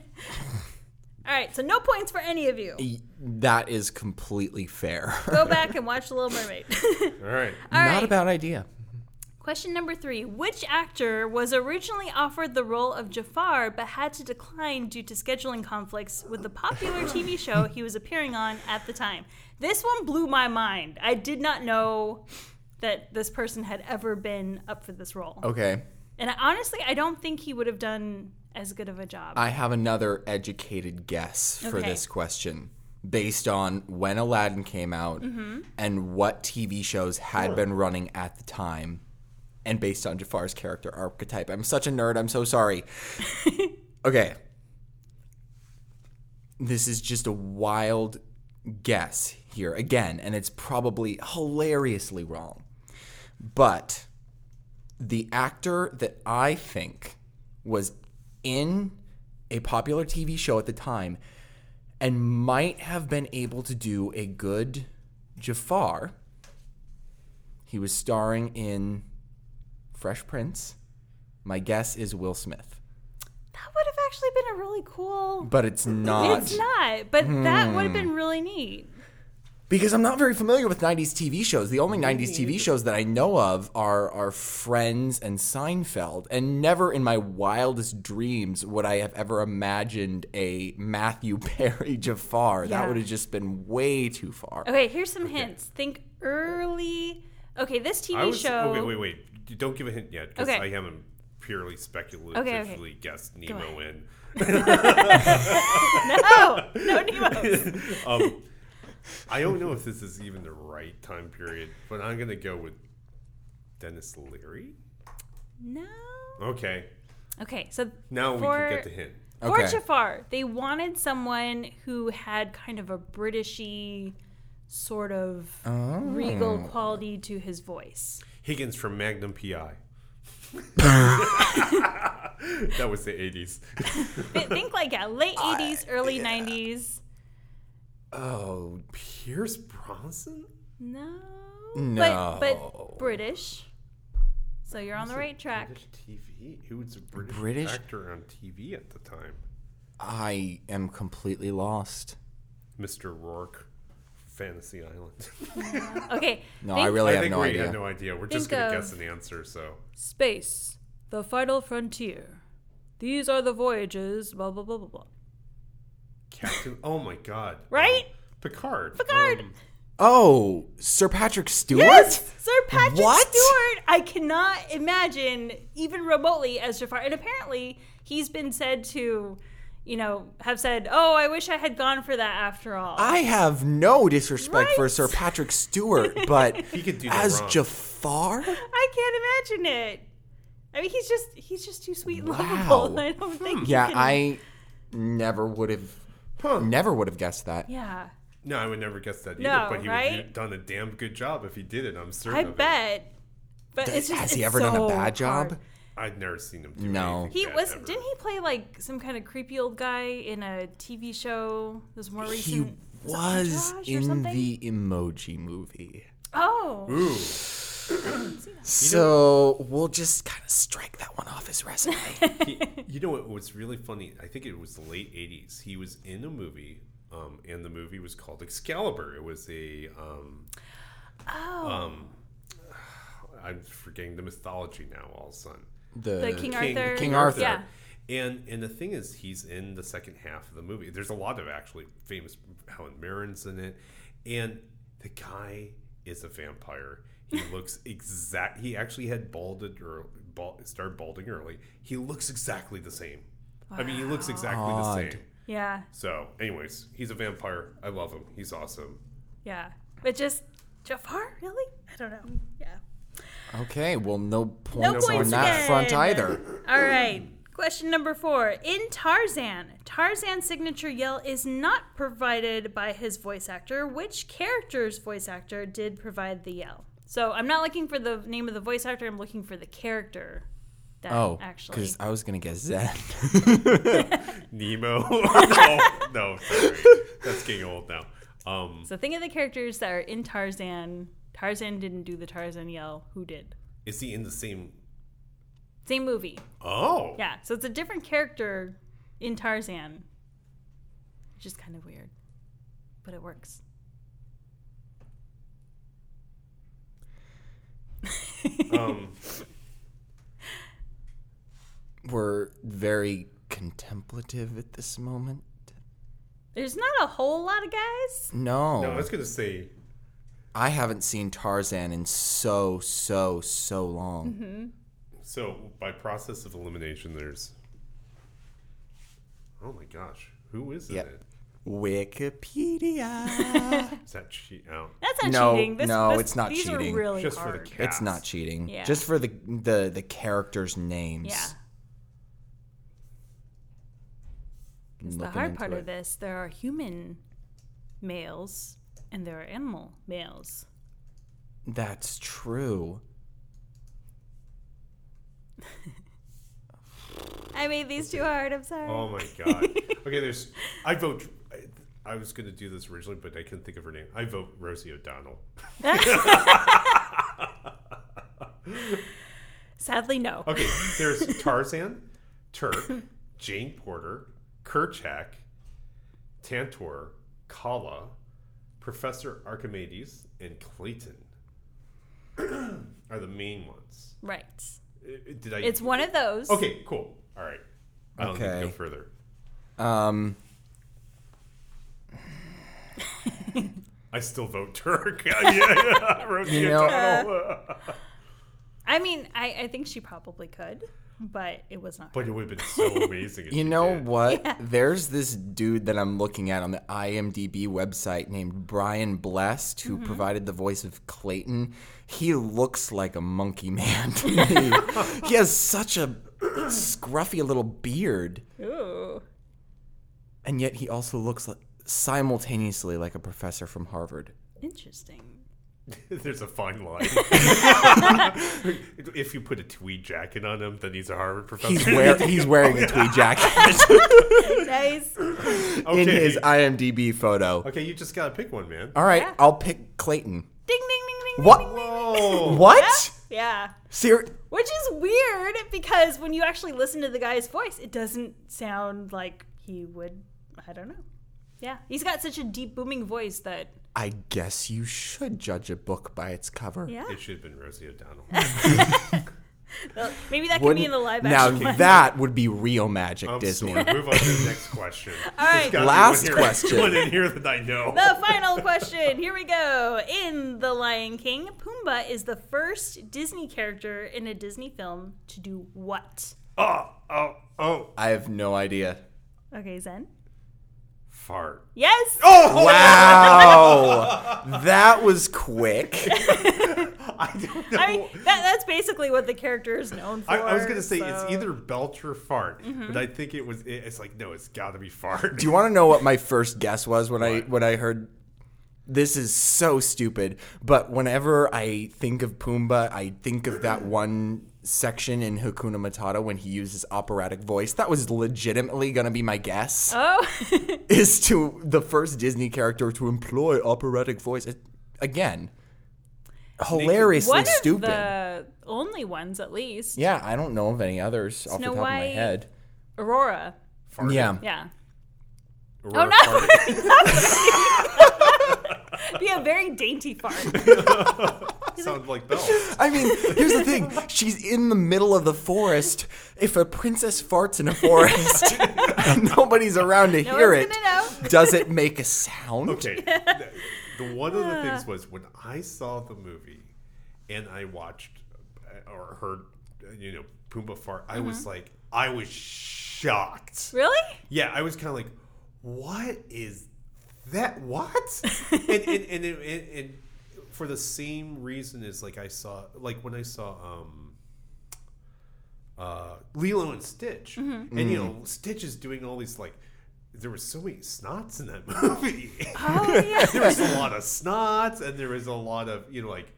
A: All right, so no points for any of you.
C: that is completely fair.
A: Go back and watch The Little Mermaid.
B: All right.
A: All
C: Not
A: right.
C: a bad idea.
A: Question number three Which actor was originally offered the role of Jafar but had to decline due to scheduling conflicts with the popular TV show he was appearing on at the time? This one blew my mind. I did not know that this person had ever been up for this role.
C: Okay.
A: And I, honestly, I don't think he would have done as good of a job.
C: I have another educated guess for
A: Okay.
C: this question based on when Aladdin came out
A: Mm-hmm.
C: and what TV shows had been running at the time and based on Jafar's character archetype. I'm such a nerd. I'm so sorry. okay. This is just a wild guess here again, and it's probably hilariously wrong. But the actor that I think was in a popular TV show at the time and might have been able to do a good Jafar. He was starring in Fresh Prince. My guess is Will Smith,
A: That would have actually been a really cool.
C: but it's not.
A: It's not, but that would have
C: Hmm.
A: been really neat.
C: Because I'm not very familiar with 90s TV shows. The only 90s TV shows that I know of are, are Friends and Seinfeld. And never in my wildest dreams would I have ever imagined a Matthew Perry Jafar.
A: Yeah.
C: That would have just been way too far.
A: Okay, here's some hints. Think early. Okay, this TV
B: I was
A: show.
B: okay. Wait, wait. You Don't give a hint yet because
A: Okay.
B: I haven't purely speculatively guessed Nemo in.
A: No, no Nemo.
B: Um, I don't know if this is even the right time period, but I'm gonna go with Denis Leary.
A: no.
B: Okay,
A: Okay, so
B: now we can get the hint.
A: For
C: Okay.
A: Jafar, they wanted someone who had kind of a Britishy sort of
C: Oh.
A: regal quality to his voice.
B: Higgins from Magnum PI. that was the 80s.
A: Th- Think like yeah, late 80s, early 90s.
C: Oh,
B: Pierce Brosnan?
A: No.
C: No.
A: But, but British. So you're on the right track.
B: British TV. Who was a British,
C: British?
B: actor on TV at the time?
C: I am completely lost.
B: Mr. Roarke, Fantasy Island.
A: Okay.
C: No,
A: think
C: I really
B: I
C: have
B: think
C: no
B: we
C: idea.
B: had no idea. We're just
A: Think
B: gonna
A: of-
B: guess an answer. So
A: Space, the final frontier. These are the voyages, blah, blah, blah, blah, blah.
B: Captain. oh my God.
A: Right?
B: Um, Picard.
A: Picard.
B: Um,
C: Oh, Sir Patrick Stewart?
A: Yes! Sir Patrick
C: What?
A: Stewart! I cannot imagine even remotely as Jafar. And apparently, he's been said to, you know, have said, oh, I wish I had gone for that after all.
C: I have no disrespect for Sir Patrick Stewart, but
B: He could do no
C: as
B: wrong.
C: Jafar?
A: I can't imagine it. I mean, he's just he's just too sweet and
C: Wow.
A: lovable. I don't think. Hmm. he
C: Yeah,
A: can-
C: I never would have never would have guessed that.
A: Yeah,
B: no, I would never guess that either.
A: No,
B: but he would have done a damn good job if he did it. I'm certain.
A: I
B: of it.
A: bet. But it's just
C: Has he
A: it's
C: ever done a bad job?
A: hard.
B: I'd never seen him do
C: No.
A: He
B: bad
A: was
B: ever.
A: didn't he play like some kind of creepy old guy in a TV show? This more recent.
C: He
A: it
C: was in the emoji movie.
A: Oh,
B: Ooh.
C: So we'll just kind of strike that one off his resume.
B: He- you know what was really funny? I think it was the late '80s. He was in a movie, um, and the movie was called Excalibur. It was a, um,
A: oh,
B: um, I'm forgetting the mythology now. All of a sudden,
C: The,
A: the King, Arthur.
C: King Arthur.
A: Yeah.
B: And and the thing is, he's in the second half of the movie. There's a lot of actually famous Helen Mirren's in it, and the guy is a vampire. He looks exact. He actually had balded or bald, started balding early. He looks exactly the same. I mean, he looks exactly the same.
A: Yeah,
B: So, anyways, he's a vampire. I love him. He's awesome.
A: yeah. But just Jafar, really? I don't know. Yeah.
C: Okay, well, no
A: No
C: points on that front either.
A: All right. Question number four. In Tarzan, Tarzan's signature yell is not provided by his voice actor. Which character's voice actor did provide the yell? So I'm not looking for the name of the voice actor. I'm looking for the character that
C: Oh,
A: actually.
C: because I was gonna guess Zen.
B: Nemo. no, no, sorry. That's getting old now. Um,
A: So think of the characters that are in Tarzan. Tarzan didn't do the Tarzan yell. Who did?
B: is he in the same?
A: Same movie.
B: Oh,
A: Yeah. So it's a different character in Tarzan, which is kind of weird, but it works.
B: Um,
C: We're very contemplative at this moment.
A: There's not a whole lot of guys.
C: No,
B: no, I was gonna say
C: I haven't seen Tarzan in so so so long.
A: Mm-hmm.
B: So by process of elimination, there's. Oh my gosh, who is
C: Yep.
B: it?
C: Wikipedia.
B: Is that cheat out?
A: That's not
C: No,
A: cheating. This,
C: no,
A: this-
C: it's not
A: these
C: cheating.
A: Are really
B: Just for the
A: hard.
B: cat.
C: it's not cheating.
A: Yeah.
C: Just for the the the characters' names.
A: Yeah. 'Cause the hard part
C: it.
A: of this, there are human males and there are animal males.
C: That's true.
A: I made these too hard. I'm sorry.
B: Oh my god. Okay, there's. I vote. I, I was gonna do this originally, but I couldn't think of her name. I vote Rosie O'Donnell.
A: Sadly, no.
B: Okay, there's Tarzan, Terk, Jane Porter, Kerchak, Tantor, Kala, Professor Archimedes, and Clayton are the main ones.
A: Right.
B: Uh, Did I?
A: It's one of those.
B: Okay, cool. All right. I don't need to
C: Okay.
B: go further.
C: Um,
B: I still vote Terk. yeah, yeah. Rosie
C: You know-
B: O'Donnell.
A: I mean, I, I think she probably could, but it was not.
B: but it would have been so amazing. If
C: you know
B: did.
C: what? There's this dude that I'm looking at on the IMDb website named Brian Blessed, who mm-hmm. provided the voice of Clayton. He looks like a monkey man to me. he has such a scruffy little beard,
A: Ooh.
C: and yet he also looks like, simultaneously like a professor from Harvard.
A: Interesting.
B: There's a fine line. if you put a tweed jacket on him, then he's a Harvard professor.
C: He's, wear, he's wearing a tweed jacket
A: nice.
B: okay.
C: in his IMDb photo.
B: Okay, you just gotta pick one, man.
C: All right,
A: Yeah.
C: I'll pick Clayton.
A: Ding, ding, ding, ding.
C: What?
B: Whoa!
C: What?
A: Yeah.
C: Ser-
A: Which is weird because when you actually listen to the guy's voice, it doesn't sound like he would. I don't know. Yeah. He's got such a deep, booming voice that.
C: I guess you should judge a book by its cover.
A: Yeah.
B: It should have been Rosie O'Donnell.
A: Well, maybe that could be in the live
C: now
A: action. one.
C: that would be real magic, um,
B: I'm
C: Disney.
B: sorry. Move on to the next question.
A: All right.
B: There's gotta be
C: Last
B: here-
C: question.
B: One in here that I know.
A: The final question. Here we go. In The Lion King, Pumbaa is the first Disney character in a Disney film to do what?
B: Oh, oh, oh.
C: I have no idea.
A: Okay, Zen.
B: Fart.
A: Yes.
B: Oh,
C: Wow, that was quick.
B: I don't know.
A: I mean, that, that's basically what the character is known for.
B: I, I was gonna say it's either belch or fart,
A: Mm-hmm.
B: but I think it was. It, it's like no, it's got to be fart.
C: Do you want to know what my first guess was when I when I heard? This is so stupid, but whenever I think of Pumbaa, I think of that one section in Hakuna Matata when he uses operatic voice. That was legitimately gonna be my guess.
A: Oh.
C: is to the first Disney character to employ operatic voice. It, again, hilariously
A: One of
C: stupid.
A: the only ones, at least.
C: Yeah, I don't know of any others off the top of my head.
A: Aurora.
B: Farted.
C: Yeah.
A: Yeah.
B: Oh, Aurora
A: Oh, no. Be a very dainty fart.
B: Sounds like belch.
C: I mean, here's the thing. She's in the middle of the forest. If a princess farts in a forest and nobody's around to
A: No
C: hear
A: one's
C: it,
A: gonna know.
C: does it make a sound?
B: Okay. the, the one of the things was when I saw the movie and I watched uh, or heard, uh, you know, Pumbaa fart, I
A: Mm-hmm.
B: was like, I was shocked.
A: Really?
B: Yeah, I was kind of like, what is that? What? and and, and, and, and, and for the same reason as like I saw, like when I saw um, uh, Lilo and Stitch,
A: Mm-hmm.
B: and you know, Stitch is doing all these like. There was so many snots in that movie.
A: Oh, yeah.
B: there was a lot of snots, and there was a lot of you know like.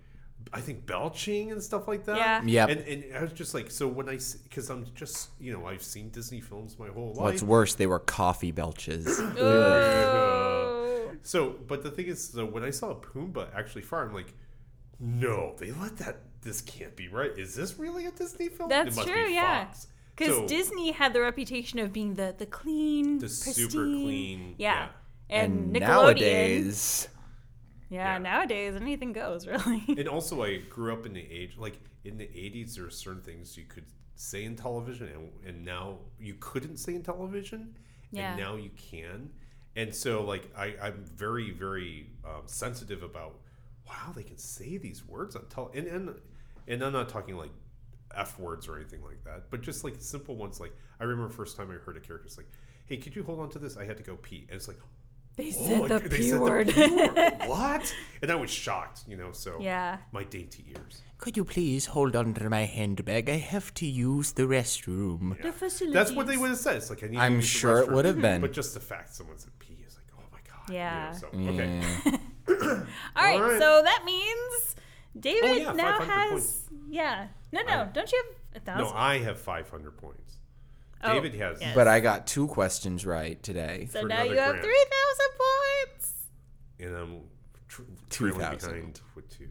B: I think belching and stuff like that.
A: Yeah.
C: Yep.
B: And, and I was just like, so when I, because I'm just, you know, I've seen Disney films my whole life.
C: What's worse, they were coffee belches.
B: So, but the thing is, so when I saw Pumbaa actually fart, I'm like, no, they let that. This can't be right. Is this really a Disney film?
A: That's
B: it must
A: true,
B: be
A: yeah.
B: Fox.
A: Because
B: So,
A: Disney had the reputation of being the the clean,
B: The super clean,
A: Yeah.
B: yeah.
A: And,
C: and
A: Nickelodeon.
C: nowadays,
A: yeah,
B: Yeah.
A: nowadays anything goes really.
B: And also, I grew up in the age like in the '80s. There are certain things you could say in television, and, and now you couldn't say in television,
A: Yeah.
B: and now you can. And so, like, I, I'm very, very um, sensitive about wow, they can say these words on tele, and and and I'm not talking like f words or anything like that, but just like simple ones. Like, I remember first time I heard a character, it's like, "Hey, could you hold on to this? I had to go pee," and it's like.
A: They
B: Oh
A: said
B: my
A: the
B: they
A: P
B: said the
A: word.
B: P word. what? And I was shocked, you know. So
A: yeah.
B: my dainty ears.
C: could you please hold on to my handbag? I have to use the restroom.
A: The facilities.
B: That's what they would have said. It's like I need. to
C: I'm
B: use the
C: sure it
B: restroom.
C: would have been.
B: But just the fact someone said P is like, oh my god. you know,
A: Yeah.
B: so, okay.
C: Yeah.
A: All right,
B: All right.
A: so that means David
B: Oh, yeah,
A: now
B: 500
A: has
B: points.
A: yeah. No, no,
B: I-
A: don't you have a
B: No,
A: thousand?
B: I have 500 points.
A: Oh,
B: David has.
A: yes.
C: But I got two questions right today.
A: so
B: for
A: now
B: another
A: you have
B: grand.
A: three thousand points.
B: And I'm tr-
C: Two
B: trailing
C: thousand.
B: behind with two.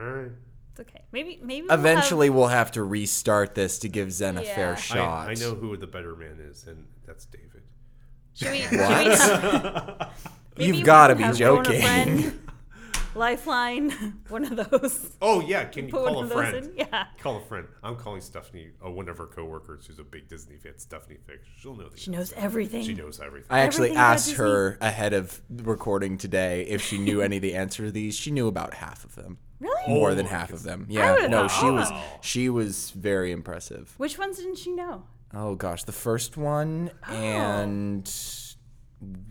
B: All right.
A: It's okay. Maybe maybe we'll
C: Eventually,
A: have-
C: we'll have to restart this to give Zen a
A: Yeah.
C: fair shot.
B: I, I know who the better man is, and that's David.
A: Should we, should we have-
C: You've gotta be
A: have phone a
C: joking.
A: friend, Lifeline, one of those.
B: Oh yeah, can you
A: Put
B: call
A: one
B: a
A: of those
B: friend?
A: in? Yeah.
B: Call a friend. I'm calling Stephanie, uh, one of her coworkers, who's a big Disney fan. Stephanie Fix. She'll know. The
A: She knows
B: answer.
A: everything.
B: She knows everything.
C: I actually
A: Everything about
C: asked
A: Disney.
C: her ahead of recording today if she knew any of the answer to these. She knew about half of them.
A: Really?
C: More
B: Oh
C: than half of them. Yeah.
A: would've
C: No,
A: thought-
C: she was
B: Wow.
C: she was very impressive.
A: Which ones didn't she know?
C: Oh gosh, the first one
A: Oh.
C: and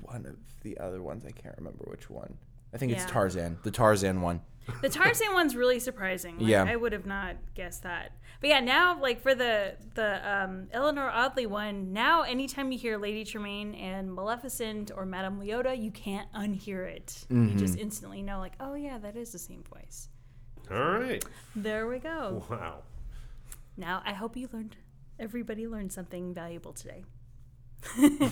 C: one of the other ones I can't remember which one. I think it's Tarzan. The Tarzan one.
A: The Tarzan one's really surprising. Like,
C: Yeah.
A: I would have not guessed that. But yeah, now like for the the um, Eleanor Audley one, now anytime you hear Lady Tremaine and Maleficent or Madame Leota, you can't unhear it. You just instantly know, like, oh yeah, that is the same voice.
B: All right.
A: There we go.
B: Wow.
A: Now I hope you learned. Everybody learned something valuable today.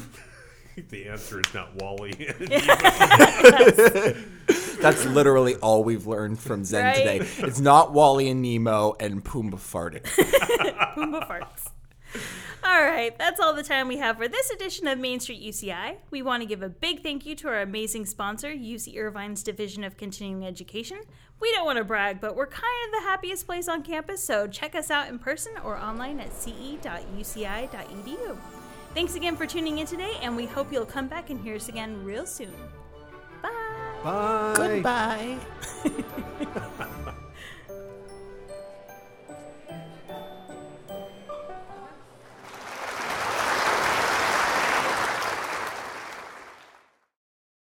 B: The answer is not WALL-E.
C: That's literally all we've learned from Zen
A: Right?
C: today. It's not WALL-E and Nemo and Pumbaa farting.
A: Pumbaa farts. All right, that's all the time we have for this edition of Main Street UCI. We want to give a big thank you to our amazing sponsor, UC Irvine's Division of Continuing Education. We don't want to brag, but we're kind of the happiest place on campus, so check us out in person or online at ce.uci.edu. Thanks again for tuning in today, and we hope you'll come back and hear us again real soon. Bye.
B: Bye.
C: Goodbye.